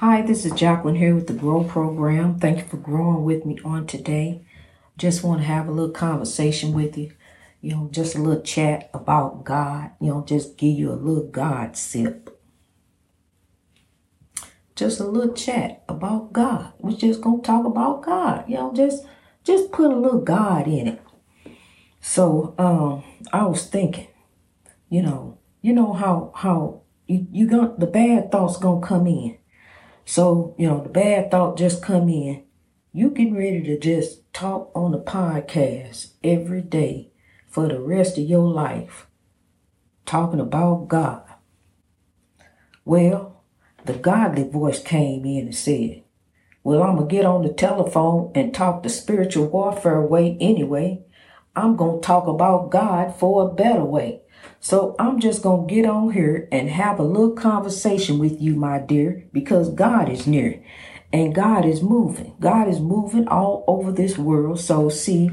Hi, this is Jacqueline here with the Grow Program. Thank you for growing with me on today. Just want to have a little conversation with you. You know, just a little chat about God. You know, just give you a little God sip. Just a little chat about God. We're just gonna talk about God. You know, just just put a little God in it. So um I was thinking, you know, you know how how you, you got the bad thoughts gonna come in so, you know, the bad thought just come in. You getting ready to just talk on the podcast every day for the rest of your life, talking about God. Well, the godly voice came in and said, Well, I'm going to get on the telephone and talk the spiritual warfare way anyway. I'm going to talk about God for a better way. So I'm just going to get on here and have a little conversation with you, my dear, because God is near and God is moving. God is moving all over this world. So see,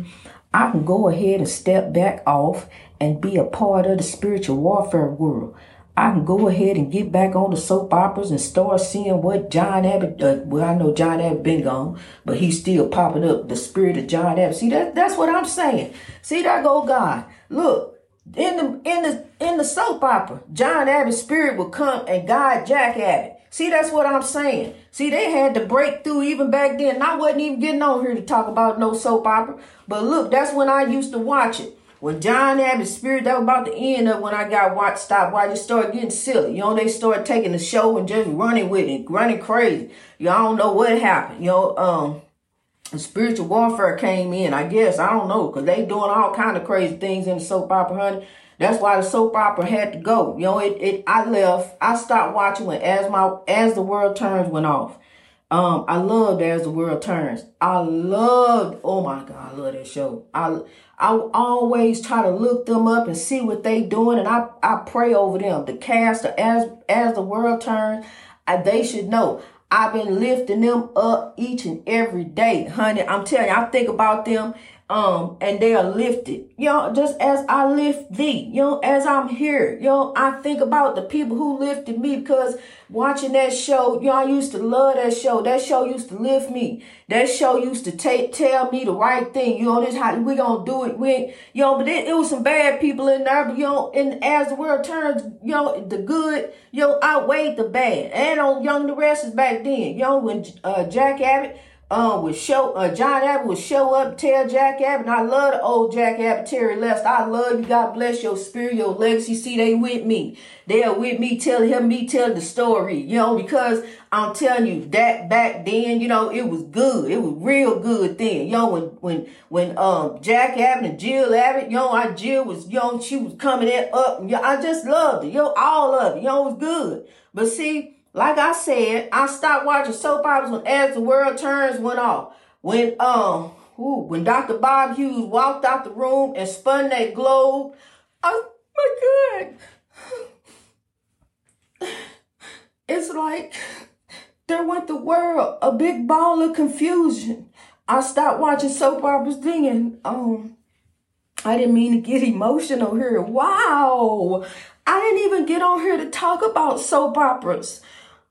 I can go ahead and step back off and be a part of the spiritual warfare world. I can go ahead and get back on the soap operas and start seeing what John Abbott. Uh, well, I know John Abbott been gone, but he's still popping up. The spirit of John Abbott. See that? That's what I'm saying. See that go God. Look, in the in the in the soap opera, John Abbott's spirit would come and guide Jack Abbott. See, that's what I'm saying. See, they had to break through even back then. I wasn't even getting on here to talk about no soap opera. But look, that's when I used to watch it. When John Abbott's spirit, that was about the end of when I got watch stop watching, it started getting silly. You know, they started taking the show and just running with it, running crazy. You all don't know what happened. You know, um, spiritual warfare came in, I guess. I don't know, because they doing all kind of crazy things in the soap opera, honey. That's why the soap opera had to go. You know, it, it I left. I stopped watching when as my as the world turns went off. Um, I loved As the World Turns. I loved, oh my God, I love that show. I I always try to look them up and see what they doing, and I, I pray over them. The cast of as as the world turns, I, they should know. I've been lifting them up each and every day, honey. I'm telling you, I think about them um, and they are lifted. You know, just as I lift thee, you know, as I'm here, you know, I think about the people who lifted me because watching that show, you know, I used to love that show. That show used to lift me. That show used to take tell me the right thing. You know, this how we gonna do it. We, you know, but it, it was some bad people in there. But you know, and as the world turns, you know, the good, you know, outweighed the bad. And on Young the Restless back then. You know, when uh, Jack Abbott um, would show, uh, John Abbott would show up, tell Jack Abbott, I love the old Jack Abbott, Terry Lester. I love you. God bless your spirit, your legacy. See, they with me. They are with me, telling him, me telling the story, you know, because I'm telling you that back then, you know, it was good. It was real good then. You know, when, when, when, um, Jack Abbott and Jill Abbott, you know, I, Jill was, you know, she was coming in up. And, I just loved it. You know, all of it. You know, it was good. But see, like I said, I stopped watching soap operas when As the World Turns went off. When um ooh, when Dr. Bob Hughes walked out the room and spun that globe. Oh my God. It's like there went the world, a big ball of confusion. I stopped watching soap operas then. Um, I didn't mean to get emotional here. Wow. I didn't even get on here to talk about soap operas.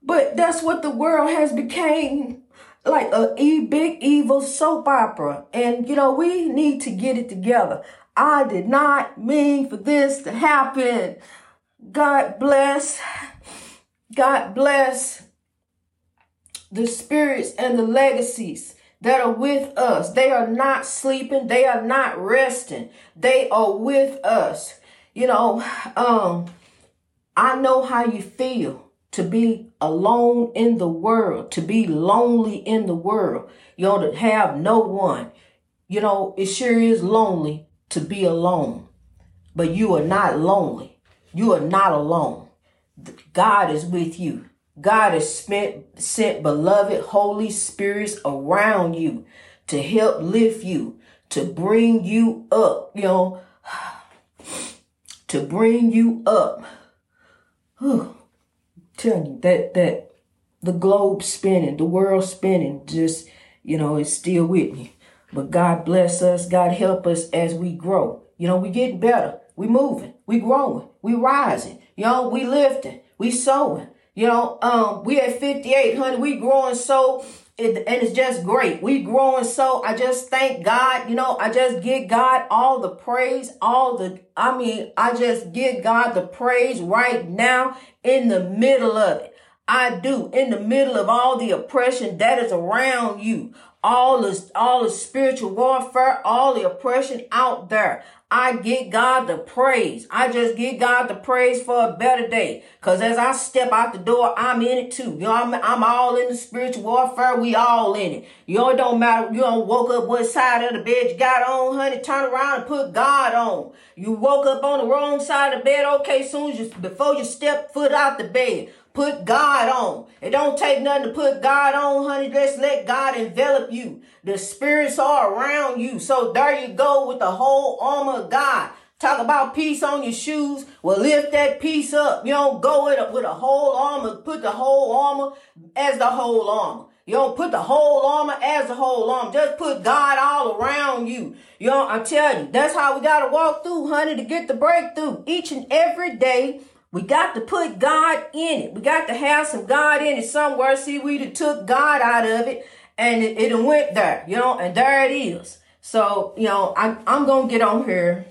But that's what the world has became like a e big evil soap opera. And you know, we need to get it together. I did not mean for this to happen. God bless. God bless the spirits and the legacies that are with us. They are not sleeping. They are not resting. They are with us. You know, um, I know how you feel to be alone in the world, to be lonely in the world, you know, to have no one. You know, it sure is lonely to be alone, but you are not lonely. You are not alone. God is with you. God has spent, sent beloved Holy Spirits around you to help lift you, to bring you up, you know, to bring you up. Telling you that that the globe spinning, the world spinning, just you know, it's still with me. But God bless us. God help us as we grow. You know, we getting better. We moving. We growing. We rising. You know, we lifting. We sowing. You know, um, we at 5,800. We growing so it, and it's just great. We growing so I just thank God, you know, I just give God all the praise, all the I mean, I just give God the praise right now in the middle of it. I do in the middle of all the oppression that is around you, all the all the spiritual warfare, all the oppression out there. I give God the praise. I just give God the praise for a better day. Cause as I step out the door, I'm in it too. You know, I'm, I'm all in the spiritual warfare. We all in it. You know, it don't matter. You don't woke up what side of the bed you got on, honey. Turn around and put God on. You woke up on the wrong side of the bed. Okay, soon as you, before you step foot out the bed, Put God on. It don't take nothing to put God on, honey. Just let God envelop you. The spirits are around you. So there you go with the whole armor of God. Talk about peace on your shoes. Well, lift that piece up. You don't go with a, with a whole armor. Put the whole armor as the whole armor. You don't put the whole armor as the whole armor. Just put God all around you. You know, I'm telling you, that's how we got to walk through, honey, to get the breakthrough. Each and every day, we got to put God in it. We got to have some God in it somewhere. See, we took God out of it and it, it went there, you know, and there it is. So, you know, I, I'm going to get on here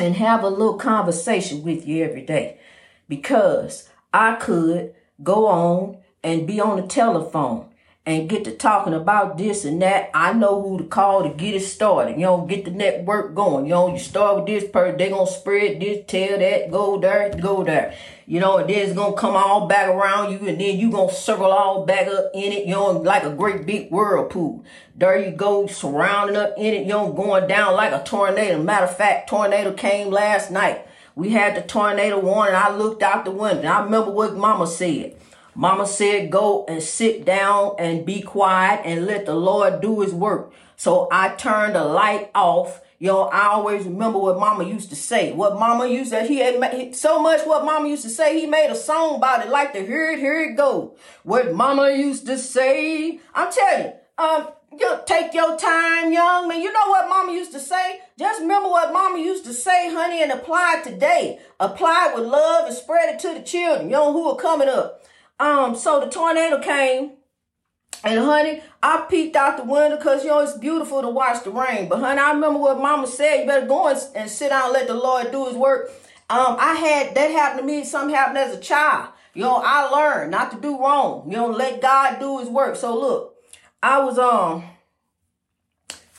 and have a little conversation with you every day because I could go on and be on the telephone and get to talking about this and that, I know who to call to get it started. You know, get the network going. You know, you start with this person, they gonna spread this, tell that, go there, go there. You know, and then it's gonna come all back around you, and then you gonna circle all back up in it, you know, like a great big whirlpool. There you go, surrounding up in it, you know, going down like a tornado. Matter of fact, tornado came last night. We had the tornado warning. I looked out the window. I remember what mama said. Mama said, go and sit down and be quiet and let the Lord do his work. So I turned the light off. Know, I always remember what mama used to say. What mama used to, he had so much what mama used to say, he made a song about it. Like to hear it, here it go. What mama used to say. I'm telling you, um, you take your time, young man. You know what mama used to say? Just remember what mama used to say, honey, and apply it today. Apply it with love and spread it to the children, you know, who are coming up. Um, so the tornado came, and honey, I peeked out the window because you know it's beautiful to watch the rain. But honey, I remember what Mama said. You better go and, and sit down and let the Lord do His work. Um, I had that happen to me. Something happened as a child. You know, I learned not to do wrong. You know, let God do His work. So look, I was um,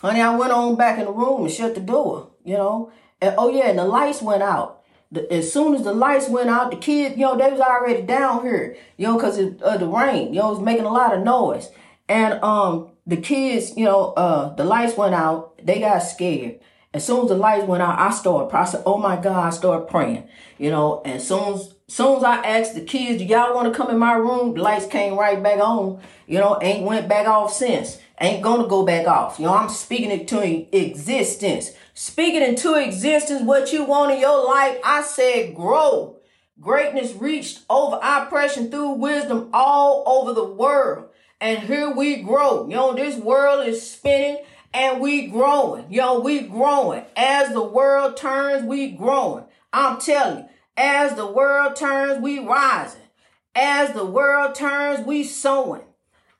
honey, I went on back in the room and shut the door. You know, and oh yeah, and the lights went out as soon as the lights went out, the kids, you know, they was already down here, you know, because of uh, the rain, you know, it was making a lot of noise. And um, the kids, you know, uh, the lights went out, they got scared. As soon as the lights went out, I started, I said, oh my God, I started praying, you know, and soon as, soon as I asked the kids, do y'all want to come in my room? The lights came right back on, you know, ain't went back off since, ain't gonna go back off. You know, I'm speaking it to existence speaking into existence what you want in your life. I said grow. Greatness reached over oppression through wisdom all over the world. And here we grow. You know, this world is spinning and we growing. You know, we growing. As the world turns, we growing. I'm telling you, as the world turns, we rising. As the world turns, we sowing.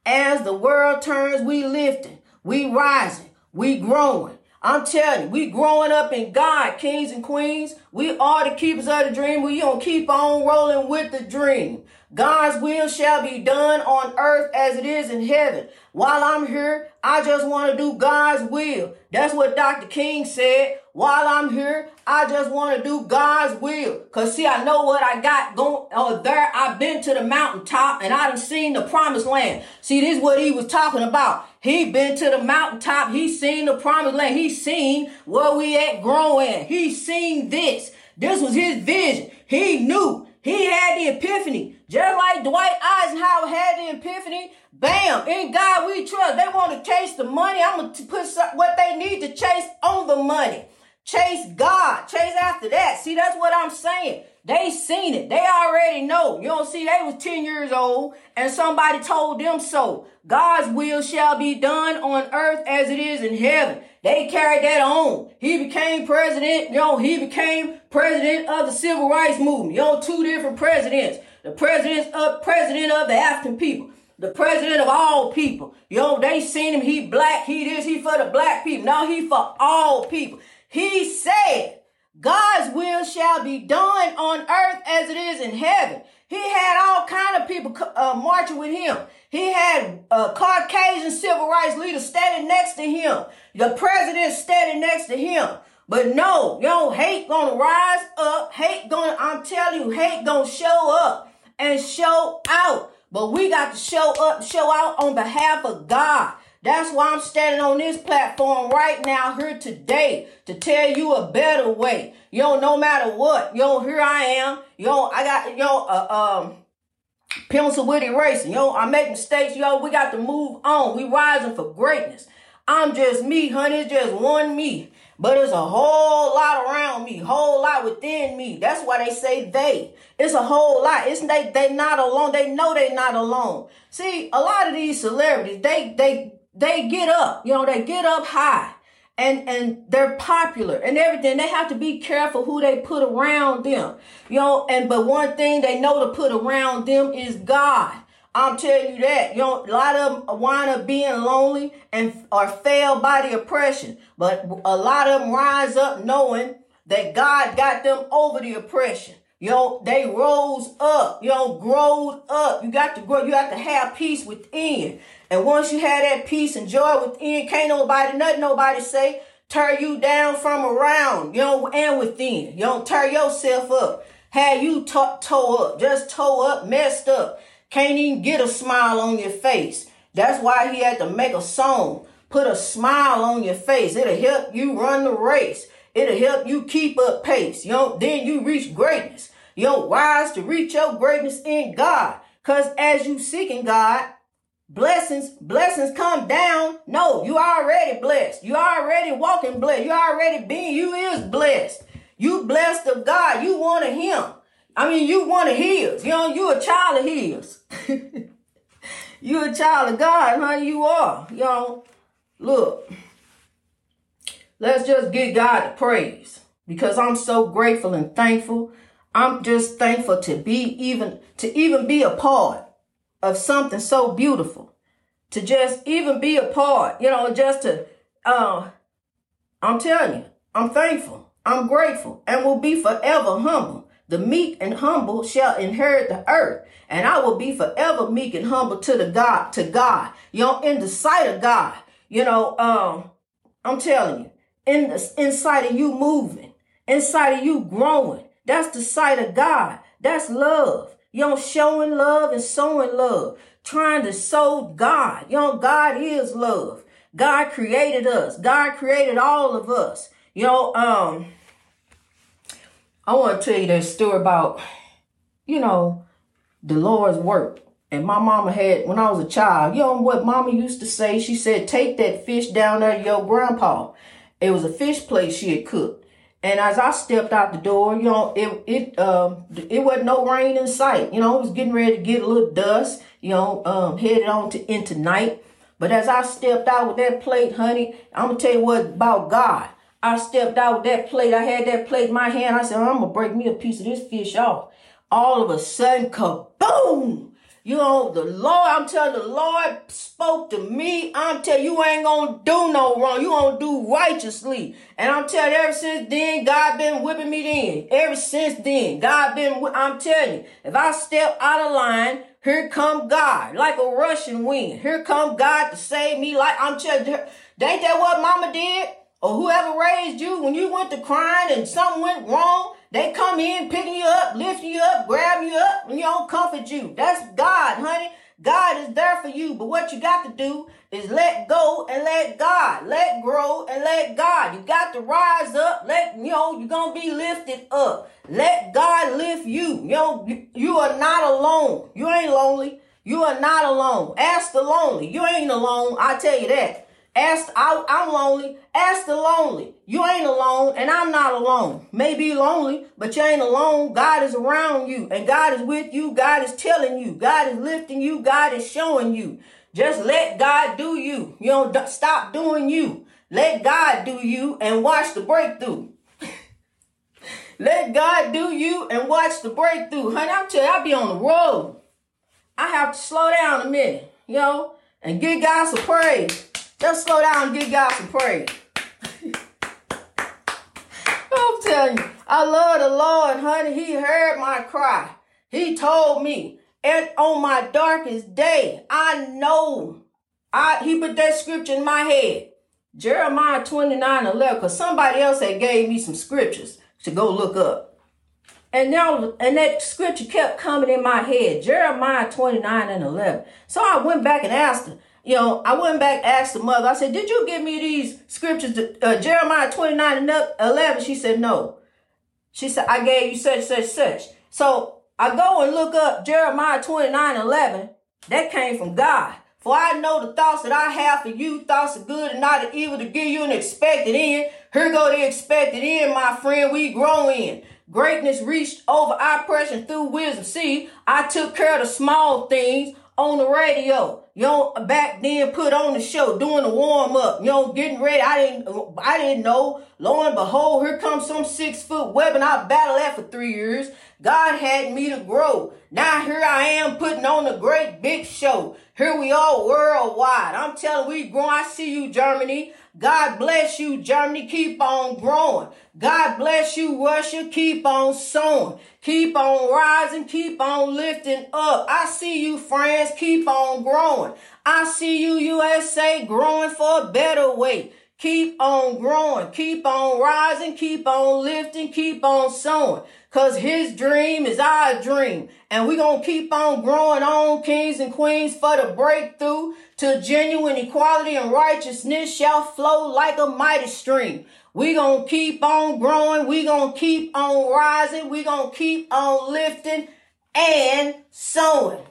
As the world turns, we lifting. We rising. We growing. I'm telling you, we growing up in God, kings and queens. We are the keepers of the dream. We gonna keep on rolling with the dream. God's will shall be done on earth as it is in heaven. While I'm here, I just want to do God's will. That's what Dr. King said. While I'm here, I just want to do God's will. Cause see, I know what I got going oh, there. I've been to the mountaintop and I done seen the promised land. See, this is what he was talking about. He been to the mountaintop. He seen the promised land. He seen where we at growing. He seen this. This was his vision. He knew. He had the epiphany. Just like Dwight Eisenhower had the epiphany. Bam. In God we trust. They want to chase the money. I'm going to put what they need to chase on the money. Chase God. Chase after that. See, that's what I'm saying. They seen it. They already know. You don't see, they was 10 years old and somebody told them so. God's will shall be done on earth as it is in heaven. They carried that on. He became president. You know, he became president of the civil rights movement. You know, two different presidents. The president's up, president of the African people. The president of all people. Yo, they seen him. He black. He this. He for the black people. No, he for all people. He said, God's will shall be done on earth as it is in heaven. He had all kind of people uh, marching with him. He had uh, Caucasian civil rights leaders standing next to him. The president standing next to him. But no, yo, hate gonna rise up. Hate gonna, I'm telling you, hate gonna show up and show out. But we got to show up, show out on behalf of God. That's why I'm standing on this platform right now here today to tell you a better way. Yo, no matter what, yo, here I am. Yo, I got, yo, uh, um, Pencil Woody Racing. Yo, I make mistakes. Yo, we got to move on. We rising for greatness. I'm just me, honey. It's just one me. But it's a whole lot around me, whole lot within me. That's why they say they. It's a whole lot. It's they they not alone. They know they not alone. See, a lot of these celebrities, they they they get up. You know, they get up high. And and they're popular and everything. They have to be careful who they put around them. You know, and but one thing they know to put around them is God. I'm telling you that. You know, a lot of them wind up being lonely and are failed by the oppression. But a lot of them rise up knowing that God got them over the oppression. You know, they rose up, you know, growed up. You got to grow, you got to have peace within. And once you have that peace and joy within, can't nobody, nothing nobody say, tear you down from around, you know, and within. You don't tear yourself up. Have you t- toe up, just toe up, messed up. Can't even get a smile on your face. That's why he had to make a song. Put a smile on your face. It'll help you run the race. It'll help you keep up pace. You know, then you reach greatness. You know, rise to reach your greatness in God. Cause as you seeking God, blessings, blessings come down. No, you already blessed. You already walking blessed. You already being, you is blessed. You blessed of God. You wanted him. I mean, you one of his. You know, you a child of his. you a child of God, honey. You are. You know, look. Let's just give God the praise because I'm so grateful and thankful. I'm just thankful to be even to even be a part of something so beautiful. To just even be a part, you know, just to uh I'm telling you, I'm thankful. I'm grateful and will be forever humble the meek and humble shall inherit the earth. And I will be forever meek and humble to the God, to God. You know, in the sight of God. You know, um, I'm telling you, in the inside of you moving, inside of you growing. That's the sight of God. That's love. You know, showing love and sowing love. Trying to sow God. You know, God is love. God created us. God created all of us. You know, um, I want to tell you that story about, you know, the Lord's work. And my mama had, when I was a child, you know what mama used to say? She said, take that fish down there to your grandpa. It was a fish plate she had cooked. And as I stepped out the door, you know, it it um it wasn't no rain in sight. You know, it was getting ready to get a little dust, you know, um, headed on to into night. But as I stepped out with that plate, honey, I'm gonna tell you what about God. I stepped out with that plate. I had that plate in my hand. I said, oh, I'm going to break me a piece of this fish off. All of a sudden, kaboom! You know, the Lord, I'm telling the Lord spoke to me. I'm telling you, you ain't gonna do no wrong. You gonna do righteously. And I'm telling you, ever since then, God been whipping me then. Ever since then, God been, I'm telling you, if I step out of line, here come God, like a rushing wind. Here come God to save me. Like I'm telling you, ain't that what mama did? Or whoever raised you when you went to crying and something went wrong, they come in, picking you up, lifting you up, grab you up, and you don't comfort you. That's God, honey. God is there for you. But what you got to do is let go and let God. Let grow and let God. You got to rise up. Let, you know, you're to be lifted up. Let God lift you. You know, you are not alone. You ain't lonely. You are not alone. Ask the lonely. You ain't alone. I tell you that. Ask, I, I'm lonely. Ask the lonely. You ain't alone, and I'm not alone. May be lonely, but you ain't alone. God is around you, and God is with you. God is telling you. God is lifting you. God is showing you. Just let God do you. You don't stop doing you. Let God do you and watch the breakthrough. Let God do you and watch the breakthrough. Honey, I'm telling you, I be on the road. I have to slow down a minute, you know, and give God some praise. Just slow down and give God some praise. I'm telling you, I love the Lord, honey. He heard my cry. He told me, and on my darkest day, I know. I he put that scripture in my head. Jeremiah 29 11, because somebody else had gave me some scriptures to go look up. And now, and that scripture kept coming in my head, Jeremiah 29 and 11. So I went back and asked her, you know, I went back, asked the mother, I said, did you give me these scriptures, to, uh, Jeremiah 29 and up 11? She said, no. She said, I gave you such, such, such. So I go and look up Jeremiah 29 11. That came from God. For I know the thoughts that I have for you, thoughts of good and not of evil to give you an expected end. Here go the expected end, my friend, we grow in. Greatness reached over our oppression through wisdom. See, I took care of the small things on the radio. You know, back then put on the show, doing the warm up, you know, getting ready. I didn't I didn't know. Lo and behold, here comes some six foot weapon I battled that for three years. God had me to grow. Now here I am putting on a great big show. Here we are worldwide. I'm telling we growing. I see you, Germany. God bless you, Germany. Keep on growing. God bless you, Russia. Keep on sowing. Keep on rising. Keep on lifting up. I see you, France. Keep on growing. I see you, USA, growing for a better way. Keep on growing. Keep on rising. Keep on lifting. Keep on sowing. Cause his dream is our dream. And going to keep on growing on kings and queens for the breakthrough to genuine equality and righteousness shall flow like a mighty stream. Going to keep on growing. Going to keep on rising. Going to keep on lifting and sowing.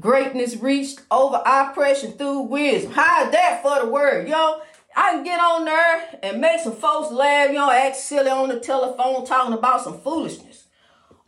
Greatness reached over oppression through wisdom. How is that for the word? Yo, I can get on there and make some folks laugh, you know, act silly on the telephone talking about some foolishness.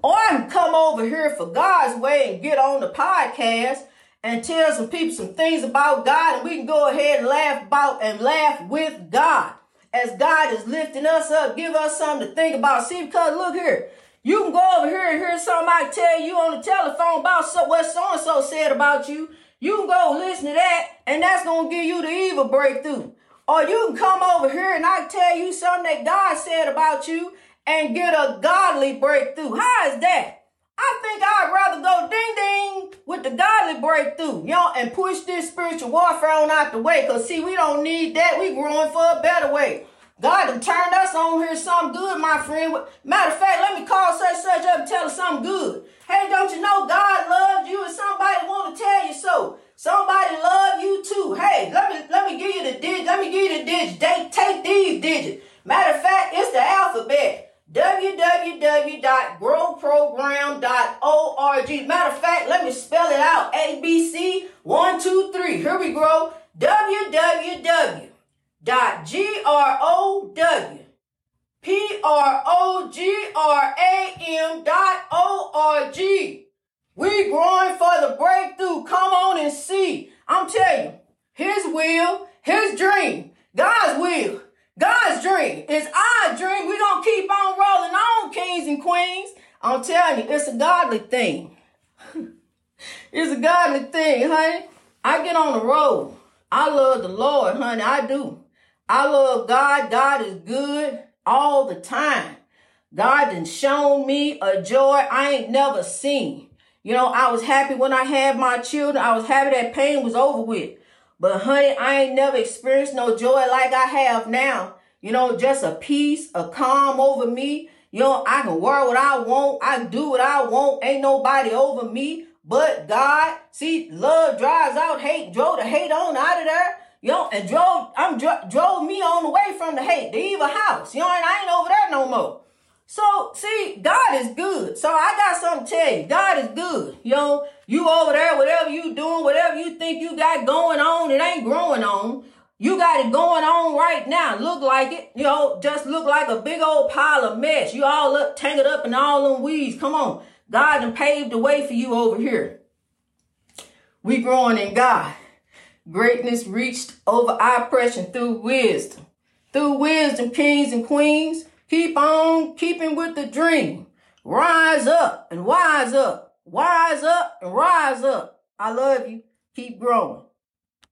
Or I can come over here for God's way and get on the podcast and tell some people some things about God and we can go ahead and laugh about and laugh with God. As God is lifting us up, give us something to think about. See, because look here, you can go over here and hear somebody tell you on the telephone about so, what so-and-so said about you. You can go listen to that and that's going to give you the evil breakthrough. Or you can come over here and I tell you something that God said about you and get a godly breakthrough. How is that? I think I'd rather go ding ding with the godly breakthrough, know, and push this spiritual warfare on out the way. Cause see, we don't need that. We growing for a better way. God has turned us on here something good, my friend. Matter of fact, let me call such such up and tell her something good. Hey, don't you know God loves you and somebody want to tell you so? Somebody love you too. Hey, let me let me give you the digit. Let me give you the digits. They take these digits. Matter of fact, it's the alphabet. www.growprogram.org. Matter of fact, let me spell it out. A B C one two three. Here we go. www.grow P R O G R A M dot O R G. We growing for the breakthrough. Come on and see. I'm telling you, his will, his dream, God's will, God's dream is our dream. Going to keep on rolling on, kings and queens. I'm telling you, it's a godly thing. it's a godly thing, honey. I get on the road. I love the Lord, honey. I do. I love God. God is good all the time. God has shown me a joy I ain't never seen. You know, I was happy when I had my children. I was happy that pain was over with. But honey, I ain't never experienced no joy like I have now. You know, just a peace, a calm over me. You know, I can wear what I want. I can do what I want. Ain't nobody over me but God. See, love drives out hate, drove the hate on out of there. Know, and drove, I'm drove me on away from the hate, the evil house. You know, and I ain't over there no more. So, see, God is good. So I got something to tell you. God is good. Yo, you over there, whatever you doing, whatever you think you got going on, it ain't growing on. You got it going on right now. Look like it. You know, just look like a big old pile of mess. You all up, tangled up in all them weeds. Come on. God done paved the way for you over here. We growing in God. Greatness reached over oppression through wisdom. Through wisdom, kings and queens, Keep on keeping with the dream. Rise up and wise up. Wise up and rise up. I love you. Keep growing.